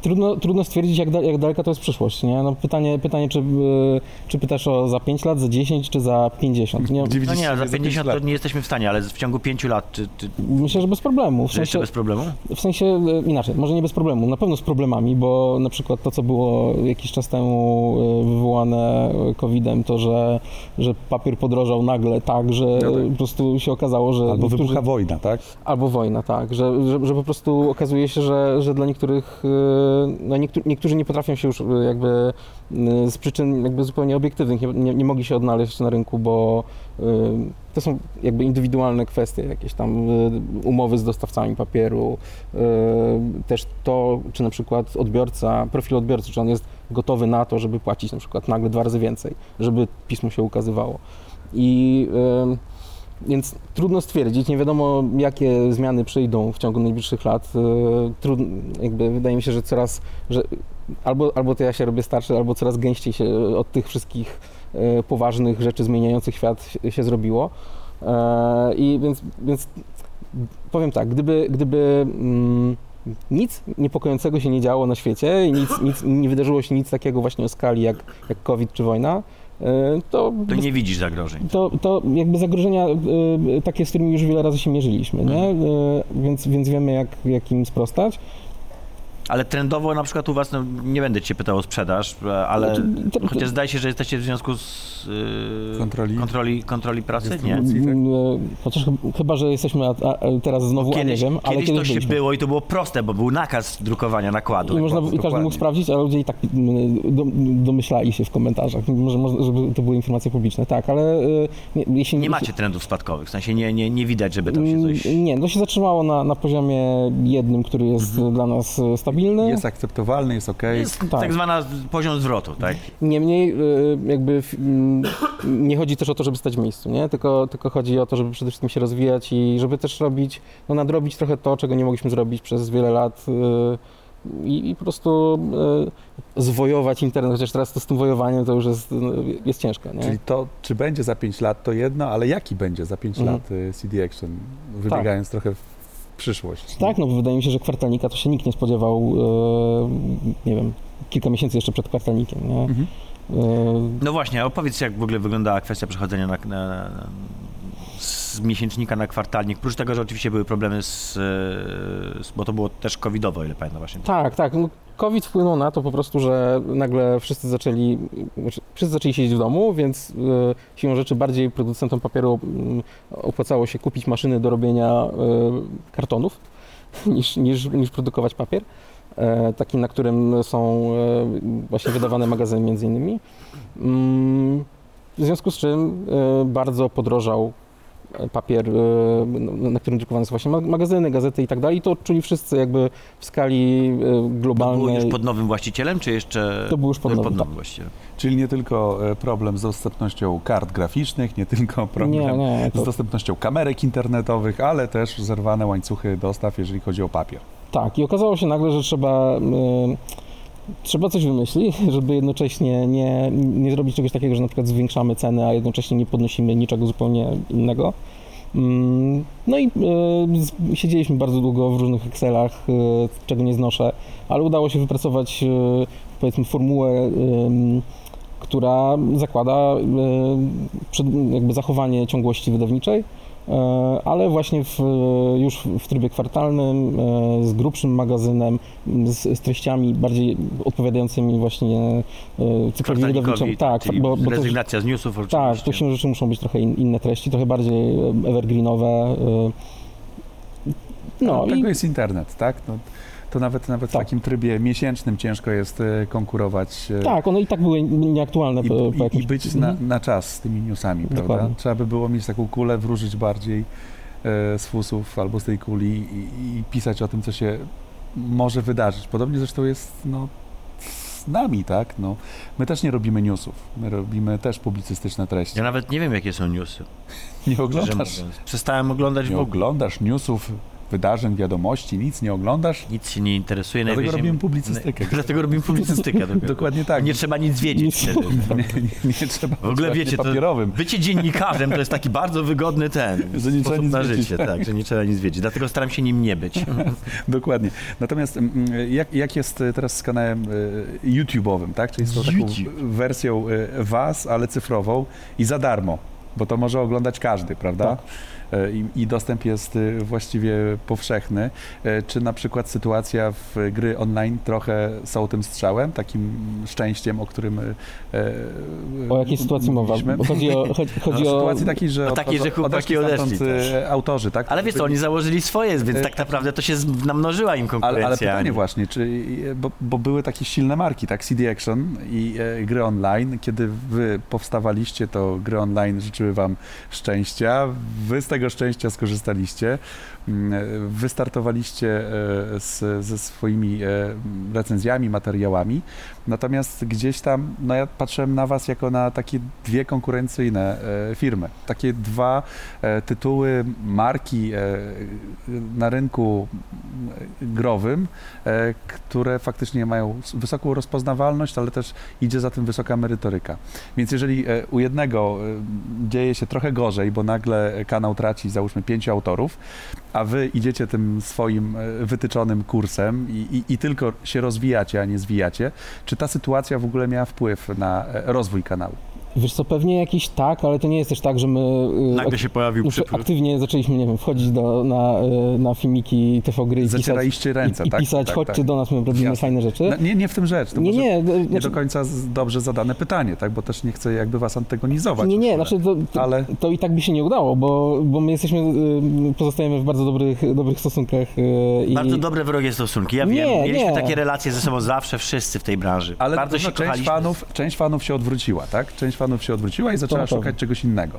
trudno, trudno stwierdzić, jak, da, jak daleka to jest przyszłość, nie? No pytanie, pytanie czy, e, czy pytasz o za 5 lat, za 10 czy za 50? Nie? No nie, za siebie 50 to lat? nie jesteśmy w stanie, ale w ciągu 5 lat, czy, czy Myślę, że bez problemu. W jeszcze sensie, bez problemu? w sensie e, inaczej, może nie bez problemu, na pewno z problemami, bo na przykład to, co było jakiś czas temu e, wywołane COVID-em, to, że, że papier podrożał nagle tak, że No tak. po prostu się okazało, że Albo niektórzy- wybucha wojna, tak? Albo wojna, tak, że, że, że po prostu okazuje się, że, że dla niektórych, no niektó- niektórzy nie potrafią się już e, jakby e, z przyczyn jakby zupełnie obiektywnych, nie, nie, nie mogli się odnaleźć na rynku, bo e, to są jakby indywidualne kwestie, jakieś tam umowy z dostawcami papieru, też to, czy na przykład odbiorca, profil odbiorcy, czy on jest gotowy na to, żeby płacić na przykład nagle dwa razy więcej, żeby pismo się ukazywało. I więc trudno stwierdzić, nie wiadomo jakie zmiany przyjdą w ciągu najbliższych lat. Trud, jakby wydaje mi się, że coraz, że albo, albo to ja się robię starszy, albo coraz gęściej się od tych wszystkich e, poważnych rzeczy zmieniających świat się- zrobiło. E, I więc, więc powiem tak, gdyby, gdyby mm, nic niepokojącego się nie działo na świecie i nic, nic, nie wydarzyło się nic takiego właśnie o skali jak, jak COVID czy wojna, e, to, To nie widzisz zagrożeń. to, to jakby zagrożenia y, takie, z którymi już wiele razy się mierzyliśmy, nie? Mhm. Y, więc, więc wiemy, jak, jak im sprostać. Ale trendowo na przykład u was, no, nie będę cię pytał o sprzedaż, e, ale Znaczy, to- chociaż zdaje się, że jesteście w związku z yy, Kontroli. kontroli, kontroli prasy, nie? Tak? Y, Chociaż chyb- chyba, że jesteśmy a, a, teraz znowu, a nie Kiedyś, wiem, ale kiedyś kiedyś to się byliśmy. było i to było proste, bo był nakaz drukowania nakładu. I, można, I każdy mógł sprawdzić, ale ludzie i tak do, domyślali się w komentarzach, może, może, żeby to były informacje publiczne. Tak, ale y, nie, jeśli Nie macie trendów spadkowych, w sensie nie, nie, nie widać, żeby tam się coś... Mm, Nie, to się zatrzymało na, na poziomie jednym, który jest dla nas y, stabilny. Jest akceptowalny, jest okej. Jest tak. tak zwana poziom zwrotu, tak? Niemniej y, jakby mm, nie chodzi też o to, żeby stać w miejscu, nie? Tylko, tylko chodzi o to, żeby przede wszystkim się rozwijać i żeby też robić, no nadrobić trochę to, czego nie mogliśmy zrobić przez wiele lat y, i, i po prostu y, zwojować internet, chociaż teraz to z tym wojowaniem to już jest, no, jest ciężko, nie? Czyli to, czy będzie za 5 lat, to jedno, ale jaki będzie za 5 Mhm. lat CD Action, wybiegając trochę w przyszłość? Tak, no bo wydaje mi się, że kwartalnika to się nikt nie spodziewał, y, nie wiem, kilka miesięcy jeszcze przed kwartalnikiem, nie? Mhm. Y, No właśnie, opowiedz jak w ogóle wyglądała kwestia przechodzenia na, na, na, z miesięcznika na kwartalnik, prócz tego, że oczywiście były problemy z, e, z bo to było też covidowo, o ile pamiętam właśnie. Tak, tak. No, COVID wpłynął na to po prostu, że nagle wszyscy zaczęli, znaczy, wszyscy zaczęli siedzieć w domu, więc y, siłą rzeczy bardziej producentom papieru y, opłacało się kupić maszyny do robienia y, kartonów niż, niż, niż produkować papier. E, taki, na którym są e, właśnie wydawane magazyny między innymi. Mm, w związku z czym e, bardzo podrożał papier, e, no, na którym drukowane są właśnie ma- magazyny, gazety i tak dalej. To odczuli wszyscy jakby w skali e, To było globalnej. już pod nowym właścicielem, czy jeszcze... To było już pod nowym, tak. właścicielem. Czyli nie tylko e, problem z dostępnością kart graficznych, nie tylko problem Nie, nie, z to, dostępnością kamerek internetowych, ale też zerwane łańcuchy dostaw, jeżeli chodzi o papier. tak. I okazało się nagle, że trzeba, e, trzeba coś wymyślić, żeby jednocześnie nie, nie zrobić czegoś takiego, że na przykład zwiększamy ceny, a jednocześnie nie podnosimy niczego zupełnie innego. Mm, No i e, siedzieliśmy bardzo długo w różnych Excelach, e, czego nie znoszę, ale udało się wypracować e, powiedzmy formułę, która zakłada jakby zachowanie ciągłości wydawniczej, ale właśnie w, już w trybie kwartalnym, e, z grubszym magazynem, z, z treściami bardziej odpowiadającymi właśnie e, cyklowi wydawniczemu. Kwartalnikowi, Tak, bo, bo to, rezygnacja z newsów oczywiście. tak, to się rzeczy muszą być trochę in, inne treści, trochę bardziej e, evergreenowe. e, No Tego i jest internet, tak? No, to nawet, nawet w Tak. takim trybie miesięcznym ciężko jest e, konkurować e, tak, one i tak były nieaktualne i, po, po i, i jakimś... być na, Mhm. na czas z tymi newsami, prawda? Dokładnie. Trzeba by było mieć taką kulę, wróżyć bardziej e, z fusów albo z tej kuli i, i pisać o tym, co się może wydarzyć. Podobnie zresztą jest no, z nami, tak? No, my też nie robimy newsów, my robimy też publicystyczne treści. Ja nawet nie wiem, jakie są newsy. Nie oglądasz. Przestałem oglądać nie w ogóle. oglądasz newsów, wydarzeń, wiadomości, nic nie oglądasz. Nic się nie interesuje. Dlatego najwyżej- robimy publicystykę. Dlatego robimy publicystykę. dokładnie. Tak. Nie trzeba nic wiedzieć wtedy. nie, nie, nie trzeba W ogóle wiecie, to- papierowym. Bycie dziennikarzem to jest taki bardzo wygodny ten Że nie sposób na wiedzieć. życie, tak, że nie trzeba nic wiedzieć. Dlatego staram się nim nie być. Dokładnie. Natomiast mm, jak, jak jest e, teraz z kanałem e, YouTube'owym, tak? Czyli z tą taką YouTube. wersją e, was, ale cyfrową i za darmo, bo to może oglądać każdy, prawda? Tak. I, I dostęp jest e, właściwie powszechny. E, Czy na przykład sytuacja w gry online trochę są tym strzałem, takim szczęściem, o którym e, O jakiej sytuacji mowa? chodzi o, chodzi, chodzi No, o sytuacji takiej, że, No takiej, że chłopaki odeszli odeszli też. e, autorzy, tak? Ale wiesz co, oni założyli swoje, więc tak naprawdę to się namnożyła im Ale, konkurencja. ale pytanie właśnie, czy, bo, bo były takie silne marki, tak? CD Action i e, gry online. Kiedy wy powstawaliście, to gry online życzyły wam szczęścia. Wy z tego szczęścia skorzystaliście. Mm, Wystartowaliście e, z, ze swoimi e, recenzjami, materiałami. Natomiast gdzieś tam, no ja patrzyłem na was jako na takie dwie konkurencyjne e, firmy. Takie dwa e, tytuły, marki e, na rynku mm, growym, e, które faktycznie mają wysoką rozpoznawalność, ale też idzie za tym wysoka merytoryka. Więc jeżeli e, u jednego e, dzieje się trochę gorzej, bo nagle kanał traci załóżmy pięciu autorów, a wy idziecie tym swoim e, wytyczonym kursem i, i, i tylko się rozwijacie, a nie zwijacie, czy ta sytuacja w ogóle miała wpływ na e, rozwój kanału? Wiesz co, pewnie jakiś tak, ale to nie jest też tak, że my y, Nagle się pojawił znaczy, przypływ. aktywnie zaczęliśmy, nie wiem, wchodzić do, na, y, na filmiki TV gry i pisać, Zacieraliście ręce, i, i tak? pisać tak, chodźcie tak. do nas, my robimy Jasne. fajne rzeczy. No, nie, nie w tym rzecz. To nie, nie, nie znaczy, do końca dobrze zadane pytanie, tak? Bo też nie chcę jakby was antagonizować. nie, nie, znaczy to, to, Ale to i tak by się nie udało, bo, bo my jesteśmy, y, pozostajemy w bardzo dobrych, dobrych stosunkach y, i Bardzo dobre wrogie stosunki. Ja Nie, wiem, mieliśmy nie. takie relacje ze sobą zawsze wszyscy w tej branży. Ale Bardzo no, się część, kochaliśmy. fanów, część fanów się odwróciła, tak? Część fanów się odwróciła i zaczęła pewno. szukać czegoś innego.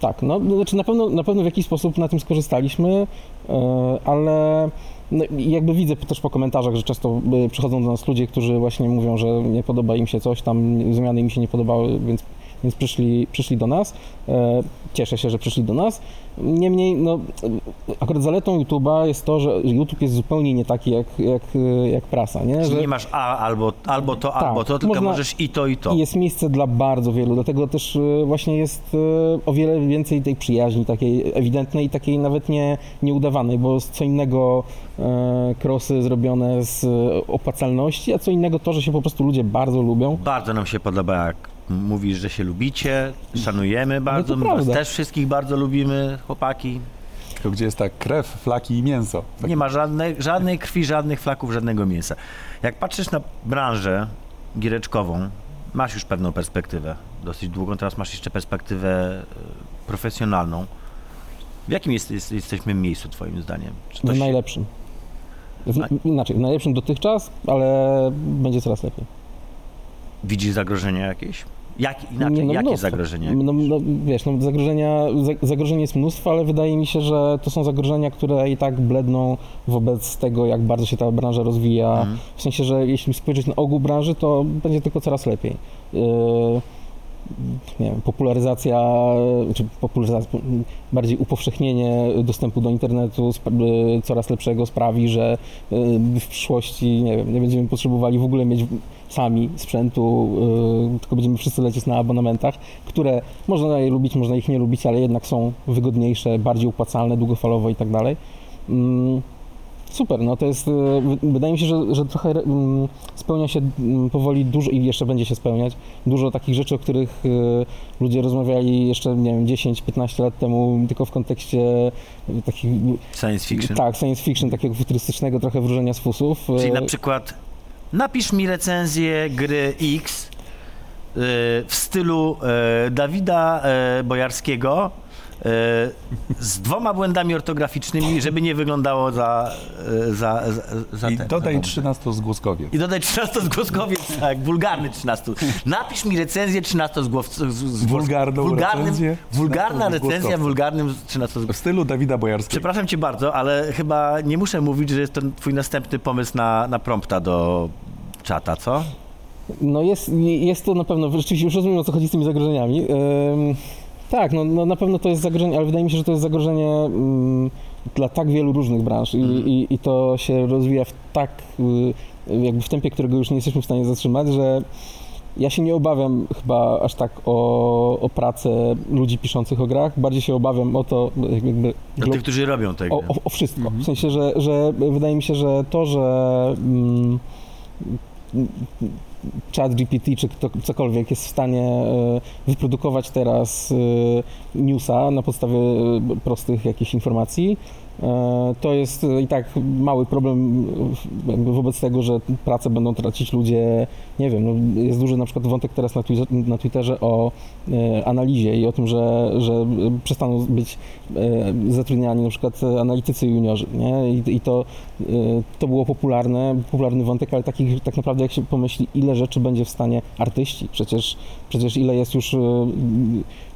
Tak, no znaczy na pewno, na pewno w jakiś sposób na tym skorzystaliśmy, e, ale no, jakby widzę też po komentarzach, że często e, przychodzą do nas ludzie, którzy właśnie mówią, że nie podoba im się coś, tam zmiany im się nie podobały, więc, więc przyszli, przyszli do nas. E, Cieszę się, że przyszli do nas. Niemniej, no, akurat zaletą YouTube'a jest to, że YouTube jest zupełnie nie taki jak, jak, jak prasa, nie? Czyli Że nie masz A albo, albo to, Tak, albo to, tylko można- możesz i to, i to. jest miejsce dla bardzo wielu, dlatego też e, właśnie jest e, o wiele więcej tej przyjaźni, takiej ewidentnej i takiej nawet nie, nieudawanej, bo co innego krosy zrobione z opłacalności, a co innego to, że się po prostu ludzie bardzo lubią. Bardzo nam się podoba, jak mówisz, że się lubicie, szanujemy bardzo, my was prawda. też wszystkich bardzo lubimy, chłopaki. Tylko gdzie jest ta krew, flaki i mięso. Tak, Nie ma żadnej, żadnej krwi, żadnych flaków, żadnego mięsa. Jak patrzysz na branżę giereczkową, masz już pewną perspektywę, dosyć długą, teraz masz jeszcze perspektywę e, profesjonalną. W jakim jest, jest, jesteśmy miejscu, twoim zdaniem? Czy W to się- najlepszym. W, inaczej, w najlepszym dotychczas, ale będzie coraz lepiej. Widzisz zagrożenia jakieś? Jak, inaczej, Nie, no jakie zagrożenia? No, no, wiesz, no, zagrożenia, zagrożeń jest mnóstwo, ale wydaje mi się, że to są zagrożenia, które i tak bledną wobec tego, jak bardzo się ta branża rozwija. Mhm. W sensie, że jeśli spojrzeć na ogół branży, to będzie tylko coraz lepiej. Yy, nie wiem, popularyzacja, czy popularyzacja, bardziej upowszechnienie dostępu do internetu yy, coraz lepszego sprawi, że yy, w przyszłości, nie wiem, nie będziemy potrzebowali w ogóle mieć sami sprzętu, yy, tylko będziemy wszyscy lecieć na abonamentach, które można je lubić, można ich nie lubić, ale jednak są wygodniejsze, bardziej opłacalne długofalowo i tak dalej. Mm, Super, no to jest, y, wy- wydaje mi się, że, że trochę mm, spełnia się mm, powoli dużo i jeszcze będzie się spełniać dużo takich rzeczy, o których y, ludzie rozmawiali jeszcze, nie wiem, 10-15 lat temu, tylko w kontekście y, takich, Science fiction. tak, science fiction, takiego futurystycznego trochę wróżenia z fusów. Czyli Y, na przykład napisz mi recenzję gry X y, w stylu y, Dawida y, Bojarskiego z dwoma błędami ortograficznymi, żeby nie wyglądało za, y, za, za, za I ten, dodaj za 13 zgłoskowiec. I dodaj 13 zgłoskowiec, tak, wulgarny 13. Napisz mi recenzję 13 zgłoskowiec. Wulgarną recenzję, Wulgarna 13 recenzja wulgarnym 13 W stylu Dawida Bojarskiego. Przepraszam cię bardzo, ale chyba nie muszę mówić, że jest to twój następny pomysł na, na prompta do czata, co? No jest, jest to na pewno, rzeczywiście już rozumiem o co chodzi z tymi zagrożeniami. Ym, tak, no, no na pewno to jest zagrożenie, ale wydaje mi się, że to jest zagrożenie ym, dla tak wielu różnych branż i, Mhm. i, i to się rozwija w tak, y, jakby w tempie, którego już nie jesteśmy w stanie zatrzymać, że ja się nie obawiam chyba aż tak o, o pracę ludzi piszących o grach, bardziej się obawiam o to, jakby glo- tych, którzy robią te gry. o, o, o wszystko. Mhm. W sensie, że, że wydaje mi się, że to, że mm, chat GPT czy kto, cokolwiek jest w stanie e, wyprodukować teraz e, newsa na podstawie e, prostych jakichś informacji, to jest i tak mały problem wobec tego, że pracę będą tracić ludzie, nie wiem, no jest duży na przykład wątek teraz na, Twitter, na Twitterze o e, analizie i o tym, że, że przestaną być e, zatrudniani na przykład analitycy juniorzy, nie? I, i to, e, to było popularne, popularny wątek, ale takich, tak naprawdę jak się pomyśli, ile rzeczy będzie w stanie artyści, przecież, przecież ile jest już, e,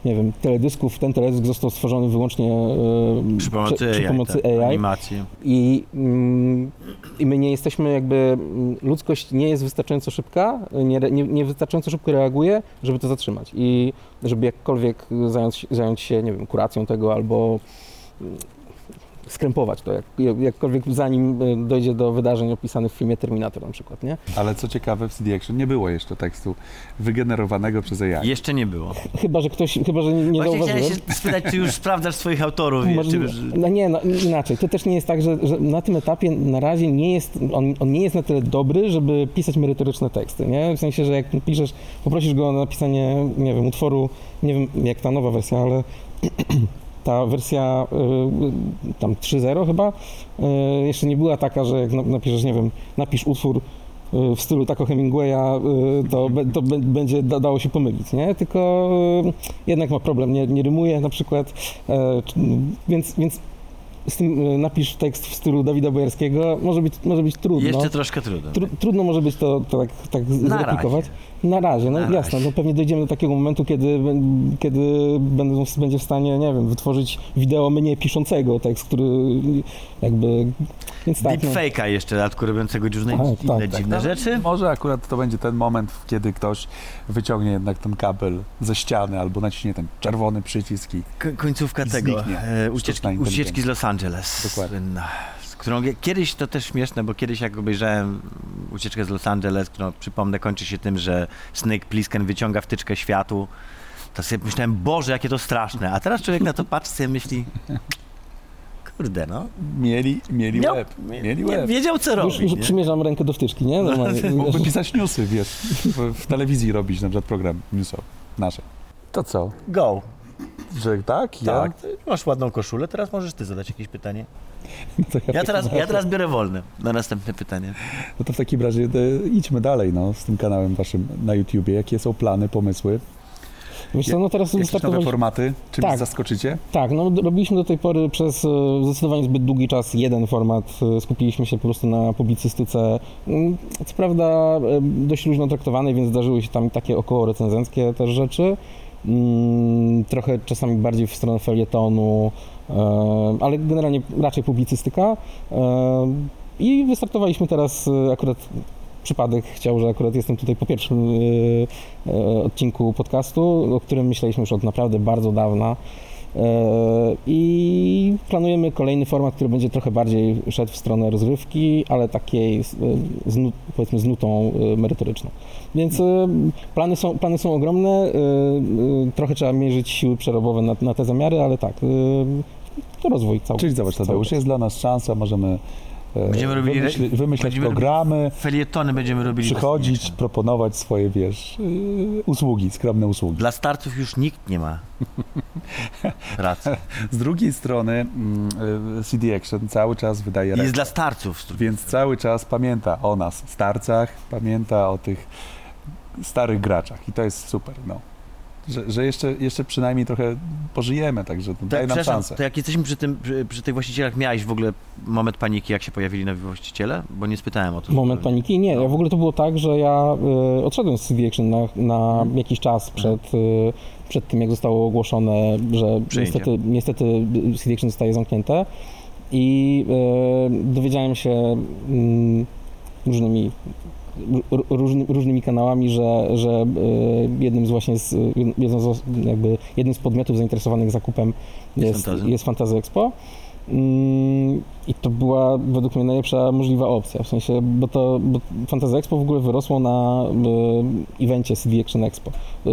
nie wiem, teledysków, ten teledysk został stworzony wyłącznie e, Przy pomocy przy, AI, przy pomocy tak, AI animacji. i, mm, i my nie jesteśmy jakby, mm, ludzkość nie jest wystarczająco szybka, nie, nie, nie wystarczająco szybko reaguje, żeby to zatrzymać. I żeby jakkolwiek zająć, zająć się, nie wiem, kuracją tego albo skrępować to, jak, jak- jakkolwiek zanim y, dojdzie do wydarzeń opisanych w filmie Terminator na przykład, nie? Ale co ciekawe, w CD Action nie było jeszcze tekstu wygenerowanego przez AI. Jeszcze nie było. Chyba, że ktoś, chyba, że nie, nie Właśnie chciałem się spytać, czy już sprawdzasz swoich autorów, czy już... No nie, no, inaczej. To też nie jest tak, że, że na tym etapie na razie nie jest, on, on nie jest na tyle dobry, żeby pisać merytoryczne teksty, nie? W sensie, że jak piszesz, poprosisz go o napisanie, nie wiem, utworu, nie wiem jak ta nowa wersja, ale ta wersja y, tam 3.0 chyba y, jeszcze nie była taka, że jak na- napiszesz, nie wiem, napisz utwór y, w stylu tako Hemingwaya, to, to będzie da- dało się pomylić, nie? Tylko jednak ma problem, nie, nie rymuje na przykład, e, więc, więc z tym napisz tekst w stylu Dawida Bojarskiego, może być, może być trudno. Jeszcze troszkę trudno. Tru, trudno może być to, to tak, tak zreplikować. Na razie, no Na jasne. razie. No pewnie dojdziemy do takiego momentu, kiedy, kiedy będą, będzie w stanie, nie wiem, wytworzyć wideo mnie piszącego tekst, który jakby... Więc tak, no. Deepfake'a jeszcze dodatku robiącego różne Tak, inne tak, tak. dziwne No, rzeczy. Może akurat to będzie ten moment, kiedy ktoś wyciągnie jednak ten kabel ze ściany albo naciśnie ten czerwony przycisk i K- końcówka I tego, e, ucieczki, ucieczki z Los Angeles. Dokładnie. Słynna, z którą kiedyś to też śmieszne, bo kiedyś jak obejrzałem ucieczkę z Los Angeles, którą przypomnę kończy się tym, że Snake Plissken wyciąga wtyczkę światu, to sobie myślałem, Boże, jakie to straszne. A teraz człowiek na to patrzy sobie i myśli, kurde no. mieli, mieli Miał- łeb. Mieli łeb. wiedział co Już, robić. już nie? przymierzam rękę do wtyczki, nie? Normalnie. Mógłby pisać newsy, wiesz, w, w telewizji robić na przykład program newsowy, nasze. To co? Go. Że tak? Ja? Tak, ty masz ładną koszulę, teraz możesz ty zadać jakieś pytanie. To Ja teraz, ja teraz biorę wolne na następne pytanie. No to w takim razie e, idźmy dalej no, z tym kanałem waszym na YouTubie. Jakie są plany, pomysły? Wiesz co, no teraz Jakieś nowe wystartowaliśmy... formaty? Czymś Tak. zaskoczycie? Tak, no robiliśmy do tej pory przez e, zdecydowanie zbyt długi czas jeden format. E, Skupiliśmy się po prostu na publicystyce. Mm, Co prawda dość różno traktowanej, więc zdarzyły się tam takie około recenzenckie też rzeczy. Mm, Trochę czasami bardziej w stronę felietonu, e, ale generalnie raczej publicystyka. E, I wystartowaliśmy teraz e, akurat przypadek chciał, że akurat jestem tutaj po pierwszym odcinku podcastu, o którym myśleliśmy już od naprawdę bardzo dawna. E, I planujemy kolejny format, który będzie trochę bardziej szedł w stronę rozrywki, ale takiej z, nu- powiedzmy z nutą e, merytoryczną. Więc e, plany są, plany są ogromne, e, e, trochę trzeba mierzyć siły przerobowe na, na te zamiary, ale tak, e, to rozwój cały. Czyli zobacz, Tadeusz, jest dla nas szansa, możemy e, Będziemy robili- wymyśli, wymyślać będziemy programy, Felietony będziemy robili. przychodzić, proponować swoje, wiesz, y, usługi, skromne usługi. Dla startów już nikt nie ma racji. Z drugiej strony mm, y, CD Action cały czas wydaje Jest reklam, dla starców. więc cały czas pamięta o nas, starcach, pamięta o tych starych graczach i to jest super, no. Że, że jeszcze, jeszcze przynajmniej trochę pożyjemy, także to Tak, daje nam szansę. to jak jesteśmy przy, tym, przy, przy tych właścicielach, miałeś w ogóle moment paniki, jak się pojawili nowi właściciele? Bo nie spytałem o to. Moment zupełnie. paniki? Nie, No. ja w ogóle to było tak, że ja y, odszedłem z Action na, na Mhm. jakiś czas przed, y, przed tym, jak zostało ogłoszone, że niestety, niestety Action zostaje zamknięte i y, dowiedziałem się mm, różnymi różny, różnymi kanałami, że, że y, jednym z właśnie z, jednym z, jakby, jednym z podmiotów zainteresowanych zakupem Jest jest, Fantazy. Expo. Mm, I to była według mnie najlepsza możliwa opcja, w sensie, bo to bo Fantasy Expo w ogóle wyrosło na y, evencie CD Action Expo. Y,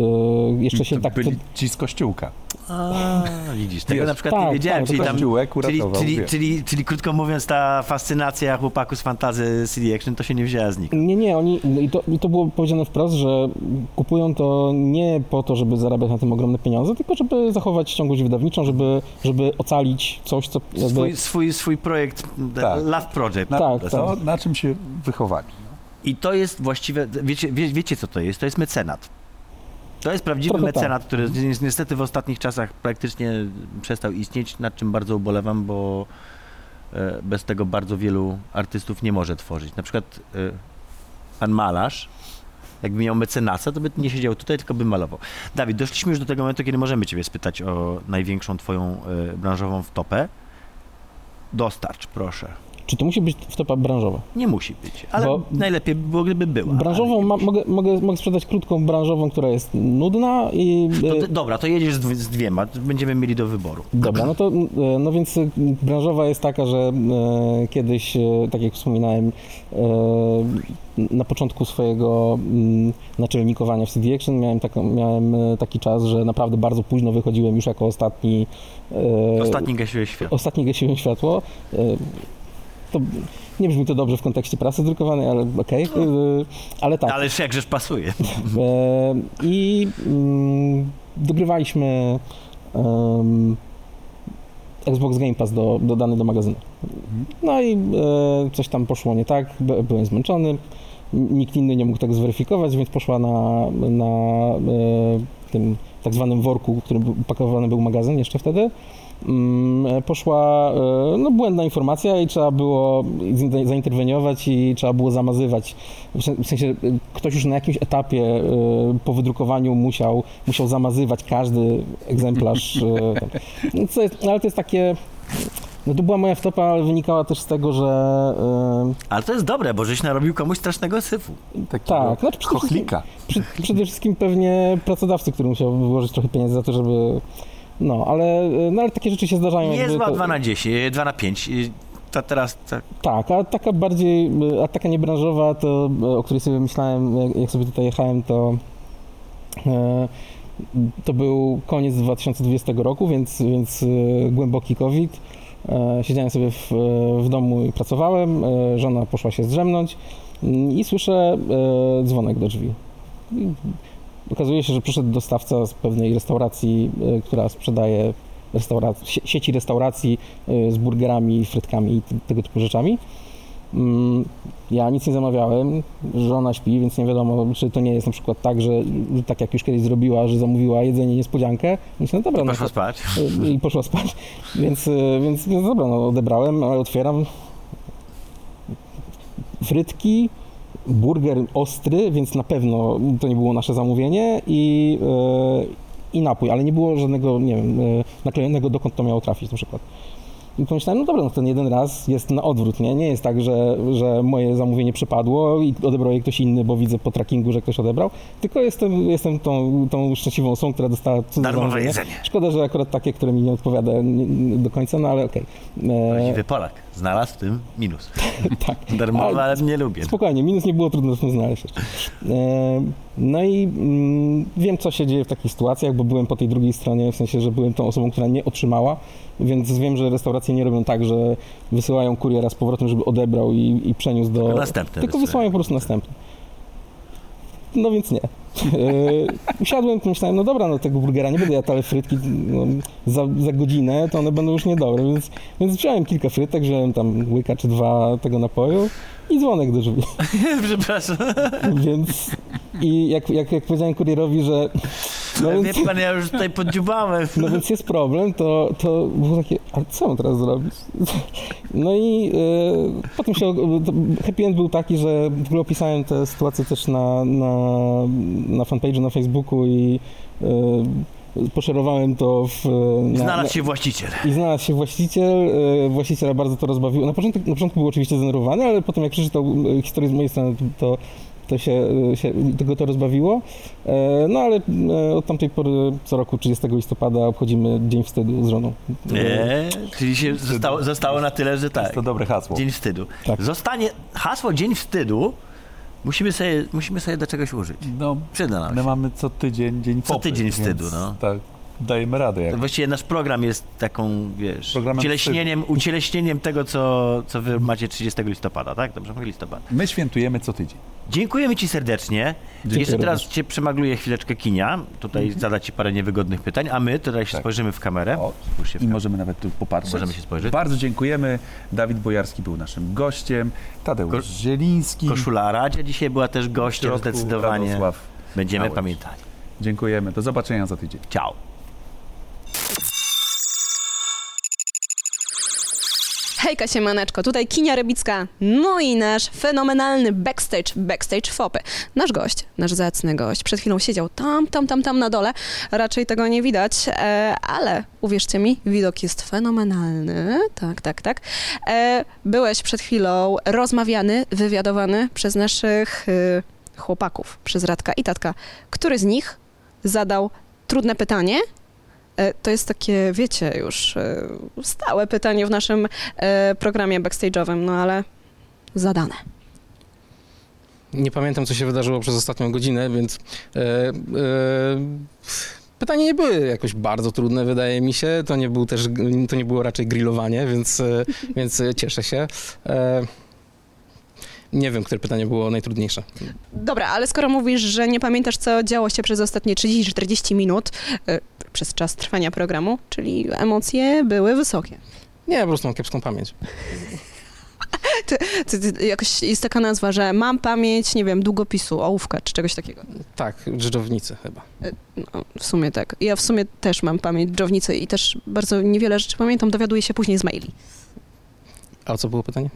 jeszcze się To tak... byli ci z kościółka. A, widzisz, tego Wiesz, na przykład tak, nie wiedziałem, tak, czyli tam... Czyli, czyli, czyli, czyli krótko mówiąc, ta fascynacja chłopaków z fantazy CD Action to się nie wzięła znikąd. Nie, nie, oni, i to, i to było powiedziane wprost, że kupują to nie po to, żeby zarabiać na tym ogromne pieniądze, tylko żeby zachować ciągłość wydawniczą, żeby, żeby ocalić coś, co jakby... Swój, swój, swój projekt, Tak. Love Project. Na, Tak, to, tak. na czym się wychowali. I to jest właściwe, wiecie, wie, wiecie co to jest? To jest mecenat. To jest prawdziwy Trochę tak. mecenat, który ni- niestety w ostatnich czasach praktycznie przestał istnieć, nad czym bardzo ubolewam, bo e, bez tego bardzo wielu artystów nie może tworzyć. Na przykład e, pan malarz, jakby miał mecenasa, to by nie siedział tutaj, tylko by malował. Dawid, doszliśmy już do tego momentu, kiedy możemy ciebie spytać o największą twoją e, branżową wtopę. Dostarcz, proszę. Czy to musi być wtopa branżowa? Nie musi być, ale Bo- najlepiej by było, gdyby była. Branżową ma, mogę, mogę, mogę sprzedać krótką branżową, która jest nudna i... To, e, ty- dobra, to jedziesz z, dw- z dwiema, będziemy mieli do wyboru. Dobra, no to e, no więc e, branżowa jest taka, że e, kiedyś, e, tak jak wspominałem, e, na początku swojego mm, naczelnikowania w CD Action miałem, taką, miałem taki czas, że naprawdę bardzo późno wychodziłem już jako ostatni. Ostatni gasiłeś świat. Ostatni gasiłem światło. To nie brzmi to dobrze w kontekście prasy drukowanej, ale okej. E, Ale tak. Ale jakżeż pasuje. E, I mm, dogrywaliśmy Xbox Game Pass do, dodany do magazynu. No i e, coś tam poszło nie tak, by- byłem zmęczony. Nikt inny nie mógł tego zweryfikować, więc poszła na, na e, tym tak zwanym worku, w którym był- upakowany był magazyn jeszcze wtedy. Mm, e, Poszła e, no, błędna informacja i trzeba było zainterweniować i trzeba było zamazywać. W sen- w sensie e, ktoś już na jakimś etapie po wydrukowaniu musiał, musiał zamazywać każdy egzemplarz. No, co jest, ale to jest takie. No to była moja wtopa, ale wynikała też z tego, że. e, Ale to jest dobre, bo żeś narobił komuś strasznego syfu. Takiego Tak, znaczy przede wszystkim- przede wszystkim pewnie pracodawcy, który musiał wyłożyć trochę pieniędzy za to, żeby. No, ale, no, ale takie rzeczy się zdarzają. jakby Niezła to- 2 na 10, 2 na 5. To teraz tak. Tak, a taka bardziej, a taka niebranżowa, to, o której sobie myślałem, jak- sobie tutaj jechałem, to to był koniec 2020 roku, więc, więc głęboki COVID. Siedziałem sobie w, w domu i pracowałem, żona poszła się zdrzemnąć i słyszę dzwonek do drzwi. I Okazuje się, że przyszedł dostawca z pewnej restauracji, e, która sprzedaje restaurac- sieci restauracji e, z burgerami, frytkami i tego typu rzeczami. Mm, Ja nic nie zamawiałem, żona śpi, więc nie wiadomo, czy to nie jest na przykład tak, że tak jak już kiedyś zrobiła, że zamówiła jedzenie niespodziankę. Myślę, no dobra, no Poszła to, spać. i poszła spać, więc, y, więc, więc dobra, no odebrałem, ale otwieram frytki, burger ostry, więc na pewno to nie było nasze zamówienie i, y, i napój, ale nie było żadnego, nie wiem, y, naklejonego dokąd to miało trafić na przykład. I pomyślałem, no dobra, no ten jeden raz jest na odwrót, nie? Nie jest tak, że, że moje zamówienie przypadło i odebrał je ktoś inny, bo widzę po trackingu, że ktoś odebrał, tylko jestem, jestem tą, tą szczęśliwą osobą, która dostała cudze Darmowe zamówienie. jedzenie. Szkoda, że akurat takie, które mi nie odpowiada do końca, no ale okej. E, Prawdziwy Polak. Znalazł w tym minus. tak. Darmowe, ale nie lubię. Spokojnie, minus nie było trudno znaleźć. E, no i mm, wiem, co się dzieje w takich sytuacjach, bo byłem po tej drugiej stronie, w sensie, że byłem tą osobą, która nie otrzymała, więc wiem, że restauracje nie robią tak, że wysyłają kuriera z powrotem, żeby odebrał i, i przeniósł do... Następny Tylko wysyłają po prostu następny. No więc nie. E, usiadłem, pomyślałem, no dobra, no tego burgera nie będę jadł, ale frytki no, za, za godzinę to one będą już niedobre, więc, więc wziąłem kilka frytek, wziąłem tam łyka czy dwa tego napoju i dzwonek do drzwi. Przepraszam. Więc i jak, jak, jak powiedziałem kurierowi, że no Wie więc, pan, ja już tutaj podziubałem. no więc jest problem, to, to było takie, ale co mam teraz zrobić? No i e, potem się, happy end był taki, że w ogóle opisałem tę sytuację też na, na, na fanpage'u na Facebooku i e, poszerowałem to w... Na, Znalazł się właściciel. i znalazł się właściciel, e, właściciela bardzo to rozbawiło. Na początku, na początku był oczywiście zdenerwowany, ale potem jak przeczytał e, historię z mojej strony, to, to się, się tego to rozbawiło. E, No ale e, od tamtej pory co roku 30 listopada obchodzimy Dzień Wstydu z żoną. E, Nie, czyli się zostało, zostało na tyle, że tak. Jest to dobre hasło. Dzień wstydu. Tak. Zostanie hasło Dzień wstydu. Musimy sobie, musimy sobie do czegoś użyć. No, Przyda nam my się. mamy co tydzień dzień Co popy, tydzień więc wstydu, no. Tak, dajemy radę. Jak. Właściwie nasz program jest taką, wiesz, Programem ucieleśnieniem, ucieleśnieniem tego, co, co wy macie 30 listopada, tak? Dobrze mówię listopad. My świętujemy co tydzień. Dziękujemy Ci serdecznie. Dziękuję Jeszcze teraz również. Cię przemagluję chwileczkę kinia. Tutaj zada Ci parę niewygodnych pytań, a my tutaj się Tak. spojrzymy w kamerę. O, w I kamerę. możemy nawet tu popatrzeć. Możemy się spojrzeć. Bardzo dziękujemy. Dawid Bojarski był naszym gościem. Tadeusz Ko- Zieliński. Koszula Radzia dzisiaj była też gościem zdecydowanie. Radosław. Będziemy Miałeś. pamiętali. Dziękujemy. Do zobaczenia za tydzień. Ciao. Hejka siemaneczko, tutaj Kinia Rybicka, no i nasz fenomenalny backstage, backstage Fopy. Nasz gość, nasz zacny gość, przed chwilą siedział tam, tam, tam, tam na dole, raczej tego nie widać, e, ale uwierzcie mi, widok jest fenomenalny, tak, tak, tak. E, byłeś przed chwilą rozmawiany, wywiadowany przez naszych e, chłopaków, przez Radka i Tatka. Który z nich zadał trudne pytanie, To jest takie, wiecie, już e, stałe pytanie w naszym e, programie backstage'owym, no ale zadane. Nie pamiętam, co się wydarzyło przez ostatnią godzinę, więc e, e, pytania nie były jakoś bardzo trudne, wydaje mi się. To nie, był też, to nie było raczej grillowanie, więc, e, więc e, cieszę się. E, nie wiem, które pytanie było najtrudniejsze. Dobra, ale skoro mówisz, że nie pamiętasz, co działo się przez ostatnie 30-40 minut, e, przez czas trwania programu, czyli emocje były wysokie. Nie, po prostu mam kiepską pamięć. Ty, ty, jakoś jest taka nazwa, że mam pamięć, nie wiem, długopisu, ołówka czy czegoś takiego. Tak, dżdżownicy chyba. No, w sumie tak. Ja w sumie też mam pamięć dżownicy i też bardzo niewiele rzeczy pamiętam, dowiaduję się później z maili. A o co było pytanie?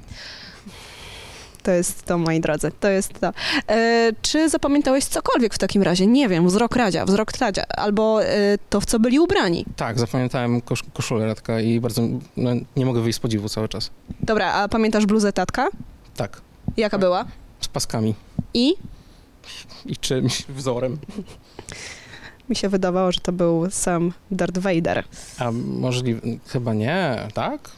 To jest to, moi drodzy, to jest to. E, czy zapamiętałeś cokolwiek w takim razie? Nie wiem, wzrok Radzia, wzrok Tadzia, albo e, to, w co byli ubrani. Tak, zapamiętałem kosz, koszulę Radka i bardzo no, nie mogę wyjść z podziwu cały czas. Dobra, a pamiętasz bluzę Tatka? Tak, Jaka była? z paskami I? i czymś wzorem. Mi się wydawało, że to był sam Darth Vader. A możliwe, chyba nie, tak?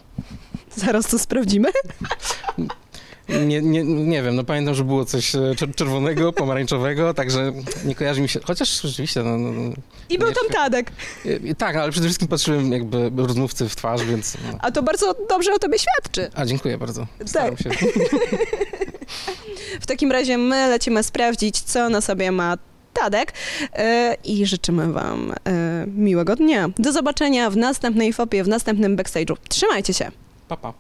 Zaraz to sprawdzimy. Nie, nie, nie wiem, no pamiętam, że było coś e, czer- czerwonego, pomarańczowego, także nie kojarzy mi się, chociaż rzeczywiście, no, no, no, I był Nie, tam Tadek. e, tak, ale przede wszystkim patrzyłem jakby rozmówcy w twarz, więc, no. A to bardzo dobrze o tobie świadczy. a dziękuję bardzo, staram się. W takim razie my lecimy sprawdzić, co na sobie ma Tadek e, i życzymy wam e, miłego dnia. Do zobaczenia w następnej fopie, w następnym backstage'u. Trzymajcie się. Pa, pa.